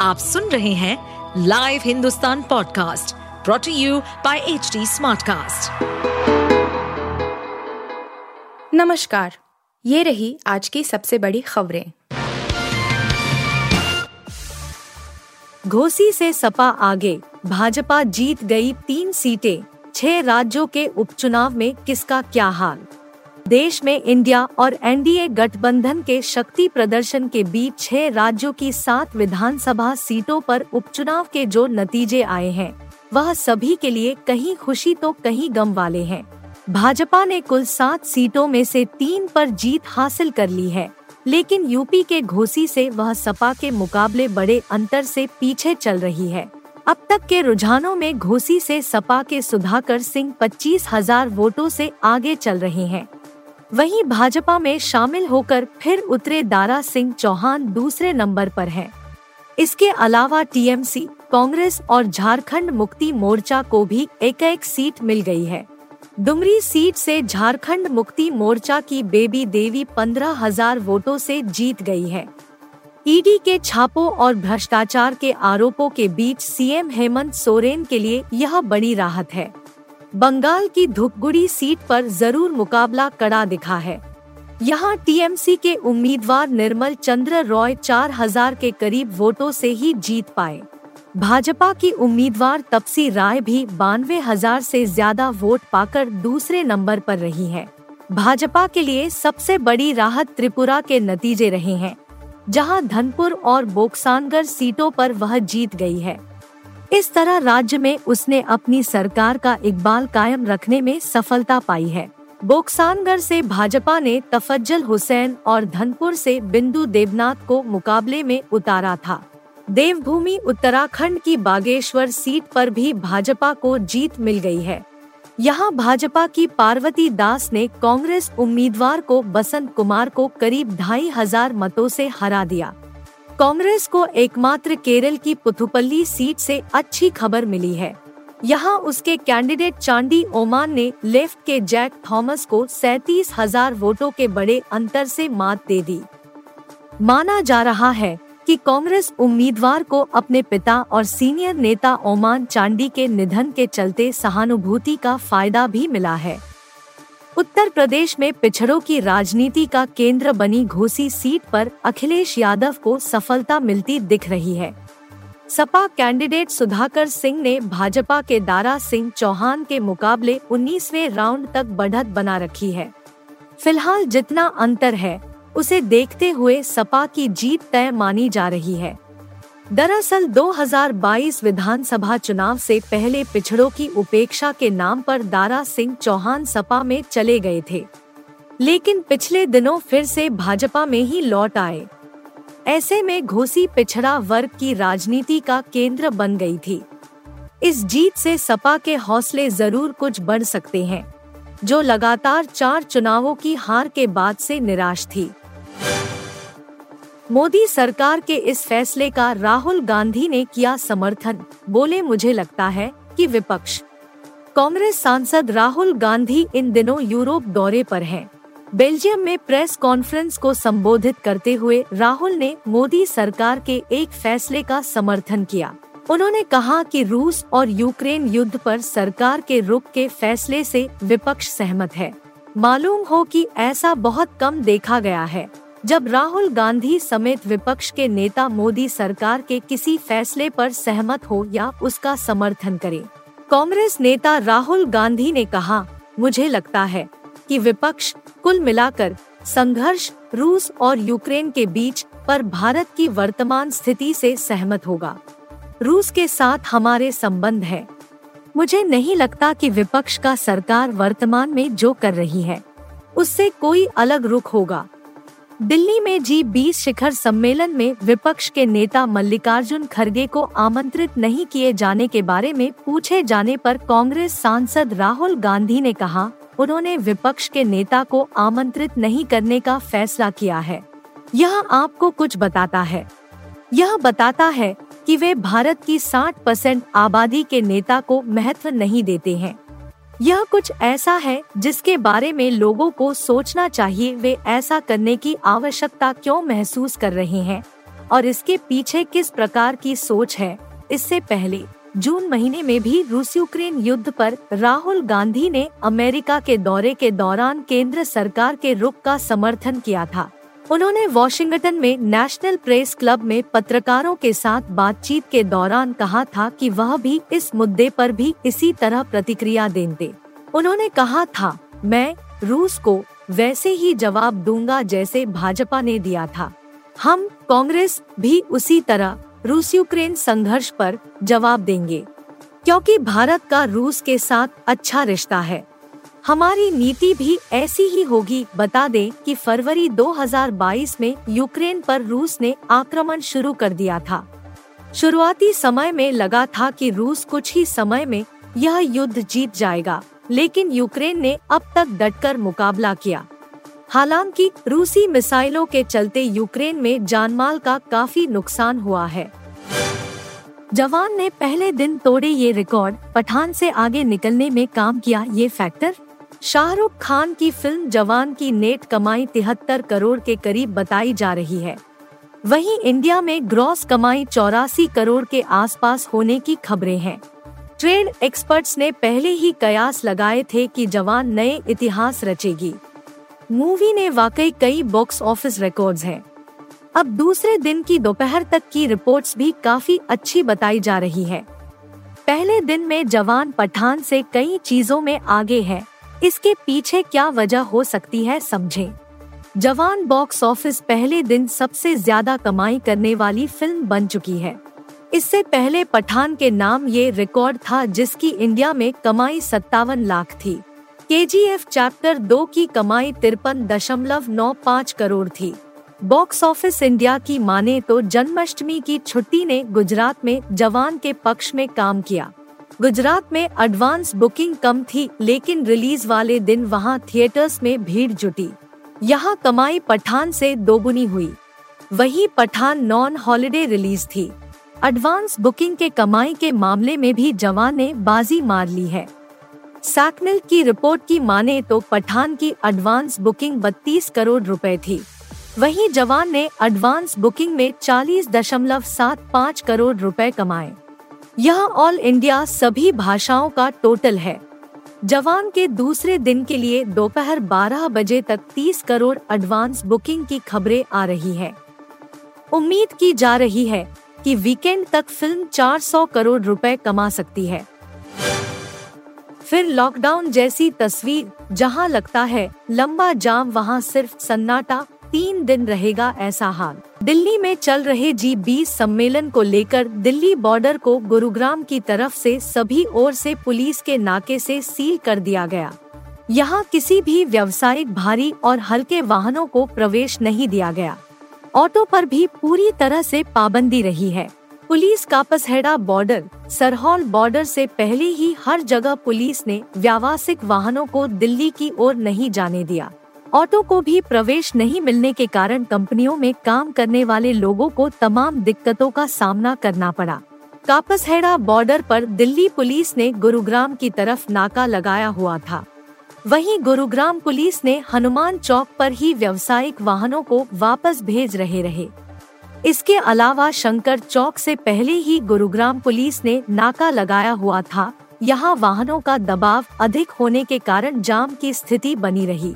आप सुन रहे हैं live Hindustan podcast brought to you by H Smartcast. नमस्कार, ये रही आज की सबसे बड़ी खबरें घोसी से सपा आगे, भाजपा जीत गई तीन सीटें, छह राज्यों के उपचुनाव में किसका क्या हाल देश में इंडिया और एनडीए गठबंधन के शक्ति प्रदर्शन के बीच छह राज्यों की सात विधानसभा सीटों पर उपचुनाव के जो नतीजे आए हैं, वह सभी के लिए कहीं खुशी तो कहीं गम वाले हैं। भाजपा ने कुल सात सीटों में से तीन पर जीत हासिल कर ली है, लेकिन यूपी के घोसी से वह सपा के मुकाबले बड़े अंतर से पीछे चल रही है। अब तक के रुझानों में घोसी से सपा के सुधाकर सिंह पच्चीस हज़ार वोटों से आगे चल रहे हैं। वहीं भाजपा में शामिल होकर फिर उतरे दारा सिंह चौहान दूसरे नंबर पर हैं। इसके अलावा टीएमसी, कांग्रेस और झारखंड मुक्ति मोर्चा को भी एक एक सीट मिल गई है। डुमरी सीट से झारखंड मुक्ति मोर्चा की बेबी देवी पंद्रह हज़ार वोटों से जीत गई है। ईडी के छापों और भ्रष्टाचार के आरोपों के बीच सीएम हेमंत सोरेन के लिए यह बड़ी राहत है। बंगाल की धुपगुड़ी सीट पर ज़रूर मुकाबला कड़ा दिखा है। यहाँ टीएमसी के उम्मीदवार निर्मल चंद्र रॉय चार हज़ार के करीब वोटों से ही जीत पाए। भाजपा की उम्मीदवार तपसी राय भी बानवे हज़ार से ज़्यादा वोट पाकर दूसरे नंबर पर रही है। भाजपा के लिए सबसे बड़ी राहत त्रिपुरा के नतीजे रहे हैं, जहाँ धनपुर और बोक्सानगर सीटों पर वह जीत गई है। इस तरह राज्य में उसने अपनी सरकार का इकबाल कायम रखने में सफलता पाई है। बोक्सानगढ़ से भाजपा ने तफज्जल हुसैन और धनपुर से बिंदु देवनाथ को मुकाबले में उतारा था। देवभूमि उत्तराखंड की बागेश्वर सीट पर भी भाजपा को जीत मिल गई है। यहाँ भाजपा की पार्वती दास ने कांग्रेस उम्मीदवार को बसंत कुमार को करीब ढाई हज़ार मतों से हरा दिया। कांग्रेस को एकमात्र केरल की पुथुपल्ली सीट से अच्छी खबर मिली है। यहाँ उसके कैंडिडेट चांडी ओमान ने लेफ़्ट के जैक थॉमस को सैतीस हज़ार वोटों के बड़े अंतर से मात दे दी। माना जा रहा है कि कांग्रेस उम्मीदवार को अपने पिता और सीनियर नेता ओमान चांडी के निधन के चलते सहानुभूति का फ़ायदा भी मिला है। उत्तर प्रदेश में पिछड़ों की राजनीति का केंद्र बनी घोसी सीट पर अखिलेश यादव को सफलता मिलती दिख रही है। सपा कैंडिडेट सुधाकर सिंह ने भाजपा के दारा सिंह चौहान के मुकाबले 19वें राउंड तक बढ़त बना रखी है। फ़िलहाल जितना अंतर है, उसे देखते हुए सपा की जीत तय मानी जा रही है। दरअसल 2022 विधानसभा चुनाव से पहले पिछड़ों की उपेक्षा के नाम पर दारा सिंह चौहान सपा में चले गए थे। लेकिन पिछले दिनों फिर से भाजपा में ही लौट आए। ऐसे में घोसी पिछड़ा वर्ग की राजनीति का केंद्र बन गई थी। इस जीत से सपा के हौसले ज़रूर कुछ बढ़ सकते हैं, जो लगातार चार चुनावों की हार के बाद से निराश थी। मोदी सरकार के इस फैसले का राहुल गांधी ने किया समर्थन। बोले, मुझे लगता है कि विपक्ष, कांग्रेस सांसद राहुल गांधी इन दिनों यूरोप दौरे पर हैं। बेल्जियम में प्रेस कॉन्फ्रेंस को संबोधित करते हुए राहुल ने मोदी सरकार के एक फैसले का समर्थन किया। उन्होंने कहा कि रूस और यूक्रेन युद्ध पर सरकार के रुख के फैसले से विपक्ष सहमत है। मालूम हो कि ऐसा बहुत कम देखा गया है। जब राहुल गांधी समेत विपक्ष के नेता मोदी सरकार के किसी फैसले पर सहमत हो या उसका समर्थन करें। कांग्रेस नेता राहुल गांधी ने कहा, मुझे लगता है कि विपक्ष कुल मिलाकर संघर्ष, रूस और यूक्रेन के बीच पर भारत की वर्तमान स्थिति से सहमत होगा। रूस के साथ हमारे संबंध है। मुझे नहीं लगता कि विपक्ष का सरकार वर्तमान में जो कर रही है, उससे कोई अलग रुख होगा। दिल्ली में जी बीस शिखर सम्मेलन में विपक्ष के नेता मल्लिकार्जुन खड़गे को आमंत्रित नहीं किए जाने के बारे में पूछे जाने पर कांग्रेस सांसद राहुल गांधी ने कहा, उन्होंने विपक्ष के नेता को आमंत्रित नहीं करने का फैसला किया है। यह आपको कुछ बताता है। यह बताता है कि वे भारत की 60 परसेंट आबादी के नेता को महत्व नहीं देते हैं। यह कुछ ऐसा है जिसके बारे में लोगों को सोचना चाहिए वे ऐसा करने की आवश्यकता क्यों महसूस कर रहे हैं और इसके पीछे किस प्रकार की सोच है। इससे पहले, जून महीने में भी रूस यूक्रेन युद्ध पर राहुल गांधी ने अमेरिका के दौरे के दौरान केंद्र सरकार के रुख का समर्थन किया था। उन्होंने वॉशिंगटन में नेशनल प्रेस क्लब में पत्रकारों के साथ बातचीत के दौरान कहा था कि वह भी इस मुद्दे पर भी इसी तरह प्रतिक्रिया देंगे। उन्होंने कहा था, मैं रूस को वैसे ही जवाब दूँगा जैसे भाजपा ने दिया था। हम कांग्रेस भी उसी तरह रूस यूक्रेन संघर्ष पर जवाब देंगे, क्योंकि भारत का रूस के साथ अच्छा रिश्ता है। हमारी नीति भी ऐसी ही होगी। बता दें कि फरवरी 2022 में यूक्रेन पर रूस ने आक्रमण शुरू कर दिया था। शुरुआती समय में लगा था कि रूस कुछ ही समय में यह युद्ध जीत जाएगा, लेकिन यूक्रेन ने अब तक डटकर मुकाबला किया। हालाँकि रूसी मिसाइलों के चलते यूक्रेन में जानमाल का काफ़ी नुकसान हुआ है। जवान ने पहले दिन तोड़े ये रिकॉर्ड, पठान से आगे निकलने में काम किया ये फैक्टर। शाहरुख खान की फ़िल्म जवान की नेट कमाई तिहत्तर करोड़ के करीब बताई जा रही है। वहीं इंडिया में ग्रॉस कमाई चौरासी करोड़ के आसपास होने की खबरें हैं। ट्रेड एक्सपर्ट्स ने पहले ही कयास लगाए थे कि जवान नए इतिहास रचेगी। मूवी ने वाकई कई बॉक्स ऑफ़िस रिकॉर्ड्स हैं। अब दूसरे दिन की दोपहर तक की रिपोर्ट्स भी काफ़ी अच्छी बताई जा रही है। पहले दिन में जवान पठान से कई चीज़ों में आगे है। इसके पीछे क्या वजह हो सकती है समझें। जवान बॉक्स ऑफ़िस पहले दिन सबसे ज़्यादा कमाई करने वाली फ़िल्म बन चुकी है। इससे पहले पठान के नाम ये रिकॉर्ड था जिसकी इंडिया में कमाई सत्तावन लाख थी। के जी एफ़ चैप्टर दो की कमाई तिरपन दशमलव नौ पाँच करोड़ थी। बॉक्स ऑफ़िस इंडिया की माने तो जन्माष्टमी की छुट्टी ने गुजरात में जवान के पक्ष में काम किया। गुजरात में एडवांस बुकिंग कम थी, लेकिन रिलीज़ वाले दिन वहाँ थिएटर्स में भीड़ जुटी। यहाँ कमाई पठान से दोगुनी हुई। वही पठान नॉन हॉलिडे रिलीज़ थी। एडवांस बुकिंग के कमाई के मामले में भी जवान ने बाजी मार ली है। सैकमिल की रिपोर्ट की माने तो पठान की एडवांस बुकिंग 32 करोड़ रुपए थी। वहीं जवान ने एडवांस बुकिंग में चालीस दशमलव सात पाँच करोड़ रुपए कमाए। यह ऑल इंडिया सभी भाषाओं का टोटल है। जवान के दूसरे दिन के लिए दोपहर 12 बजे तक 30 करोड़ एडवांस बुकिंग की खबरें आ रही है। उम्मीद की जा रही है कि वीकेंड तक फ़िल्म 400 करोड़ रुपए कमा सकती है। फिर लॉकडाउन जैसी तस्वीर, जहाँ लगता है लंबा जाम, वहाँ सिर्फ़ सन्नाटा तीन दिन रहेगा ऐसा हाल। दिल्ली में चल रहे जी बीस सम्मेलन को लेकर दिल्ली बॉर्डर को गुरुग्राम की तरफ़ से सभी ओर से पुलिस के नाके से सील कर दिया गया। यहाँ किसी भी व्यवसायिक भारी और हल्के वाहनों को प्रवेश नहीं दिया गया। ऑटो पर भी पूरी तरह से पाबंदी रही है। Police Kapashera border, Sarhaul border से पहले ही हर जगह पुलिस ने व्यावसायिक वाहनों को दिल्ली की ओर नहीं जाने दिया। ऑटो को भी प्रवेश नहीं मिलने के कारण कंपनियों में काम करने वाले लोगों को तमाम दिक्कतों का सामना करना पड़ा। कापसहेड़ा बॉर्डर पर दिल्ली पुलिस ने गुरुग्राम की तरफ़ नाका लगाया हुआ था। वहीं गुरुग्राम पुलिस ने हनुमान चौक पर ही व्यवसायिक वाहनों को वापस भेज रहे रहे। इसके अलावा शंकर चौक से पहले ही गुरुग्राम पुलिस ने नाका लगाया हुआ था। यहाँ वाहनों का दबाव अधिक होने के कारण जाम की स्थिति बनी रही।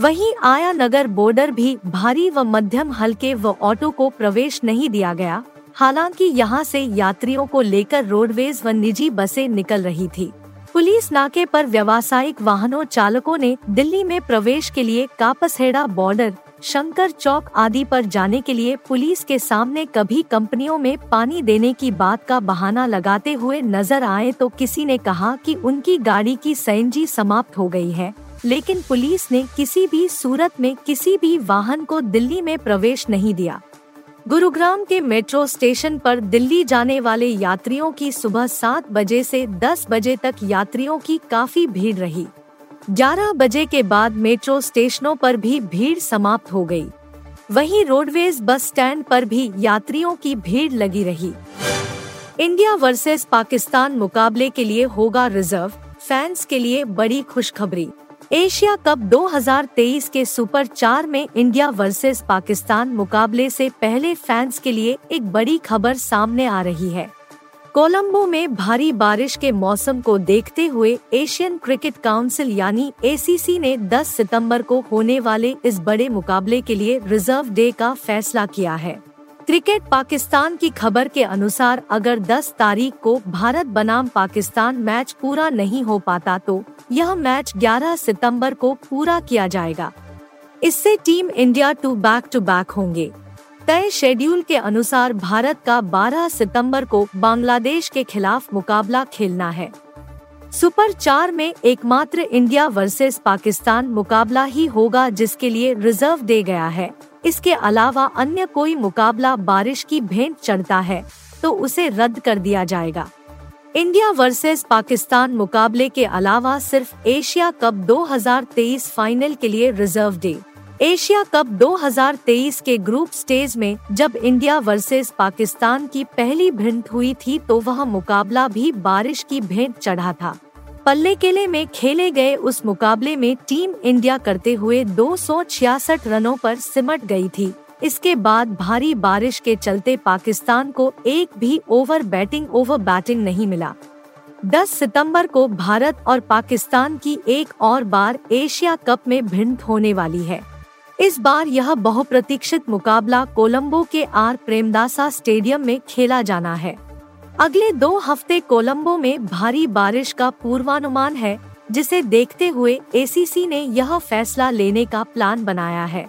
वहीं आया नगर बॉर्डर भी भारी व मध्यम हल्के व ऑटो को प्रवेश नहीं दिया गया। हालाँकि यहाँ से यात्रियों को लेकर रोडवेज़ व निजी बसें निकल रही थी। पुलिस नाके पर व्यावसायिक वाहनों चालकों ने दिल्ली में प्रवेश के लिए कापसहेड़ा बॉर्डर शंकर चौक आदि पर जाने के लिए पुलिस के सामने कभी कंपनियों में पानी देने की बात का बहाना लगाते हुए नज़र आए तो किसी ने कहा कि उनकी गाड़ी की सीएनजी समाप्त हो गई है। लेकिन पुलिस ने किसी भी सूरत में किसी भी वाहन को दिल्ली में प्रवेश नहीं दिया। गुरुग्राम के मेट्रो स्टेशन पर दिल्ली जाने वाले यात्रियों की सुबह सात बजे से दस बजे तक यात्रियों की काफ़ी भीड़ रही। ग्यारह बजे के बाद मेट्रो स्टेशनों पर भी भीड़ समाप्त हो गई। वहीं रोडवेज़ बस स्टैंड पर भी यात्रियों की भीड़ लगी रही। इंडिया वर्सेस पाकिस्तान मुकाबले के लिए होगा रिज़र्व, फैंस के लिए बड़ी खुशखबरी। एशिया कप 2023 के सुपर चार में इंडिया वर्सेस पाकिस्तान मुकाबले से पहले फैंस के लिए एक बड़ी खबर सामने आ रही है। कोलंबो में भारी बारिश के मौसम को देखते हुए एशियन क्रिकेट काउंसिल यानी एसीसी ने 10 सितंबर को होने वाले इस बड़े मुकाबले के लिए रिज़र्व डे का फैसला किया है। क्रिकेट पाकिस्तान की खबर के अनुसार अगर 10 तारीख को भारत बनाम पाकिस्तान मैच पूरा नहीं हो पाता तो यह मैच 11 सितंबर को पूरा किया जाएगा। इससे team India two back to back होंगे। तय शेड्यूल के अनुसार भारत का 12 सितंबर को बांग्लादेश के खिलाफ मुकाबला खेलना है। सुपर चार में एकमात्र इंडिया वर्सेस पाकिस्तान मुकाबला ही होगा जिसके लिए रिज़र्व दे गया है। इसके अलावा अन्य कोई मुकाबला बारिश की भेंट चढ़ता है तो उसे रद्द कर दिया जाएगा। इंडिया वर्सेस पाकिस्तान मुकाबले के अलावा सिर्फ़ एशिया कप 2023 फाइनल के लिए रिज़र्व डे। एशिया कप 2023 के ग्रुप स्टेज में जब इंडिया वर्सेस पाकिस्तान की पहली भिंत हुई थी तो वह मुकाबला भी बारिश की भेंट चढ़ा था। पल्ले केले में खेले गए उस मुकाबले में टीम इंडिया करते हुए दो सौ छियासठ रनों पर सिमट गई थी। इसके बाद भारी बारिश के चलते पाकिस्तान को एक भी ओवर बैटिंग ओवर बैटिंग नहीं मिला। 10 सितंबर को भारत और पाकिस्तान की एक और बार एशिया कप में भिंत होने वाली है। इस बार यह बहुप्रतीक्षित मुकाबला कोलंबो के आर प्रेमदासा स्टेडियम में खेला जाना है। अगले दो हफ़्ते कोलंबो में भारी बारिश का पूर्वानुमान है, जिसे देखते हुए एसीसी ने यह फैसला लेने का प्लान बनाया है।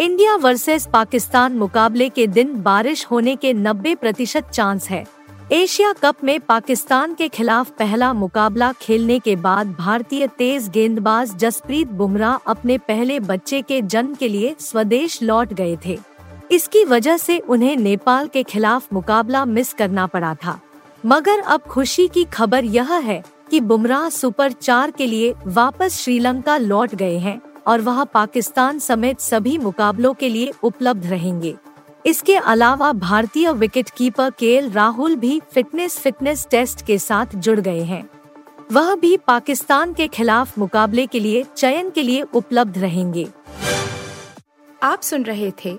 इंडिया वर्सेस पाकिस्तान मुकाबले के दिन बारिश होने के 90 प्रतिशत चांस है। एशिया कप में पाकिस्तान के खिलाफ पहला मुकाबला खेलने के बाद भारतीय तेज गेंदबाज जसप्रीत बुमराह अपने पहले बच्चे के जन्म के लिए स्वदेश लौट गए थे। इसकी वजह से उन्हें नेपाल के खिलाफ मुकाबला मिस करना पड़ा था। मगर अब खुशी की खबर यह है कि बुमराह सुपर चार के लिए वापस श्रीलंका लौट गए हैं और वह पाकिस्तान समेत सभी मुकाबलों के लिए उपलब्ध रहेंगे। इसके अलावा भारतीय विकेट कीपर के राहुल भी फिटनेस फिटनेस टेस्ट के साथ जुड़ गए हैं। वह भी पाकिस्तान के खिलाफ मुकाबले के लिए चयन के लिए उपलब्ध रहेंगे। आप सुन रहे थे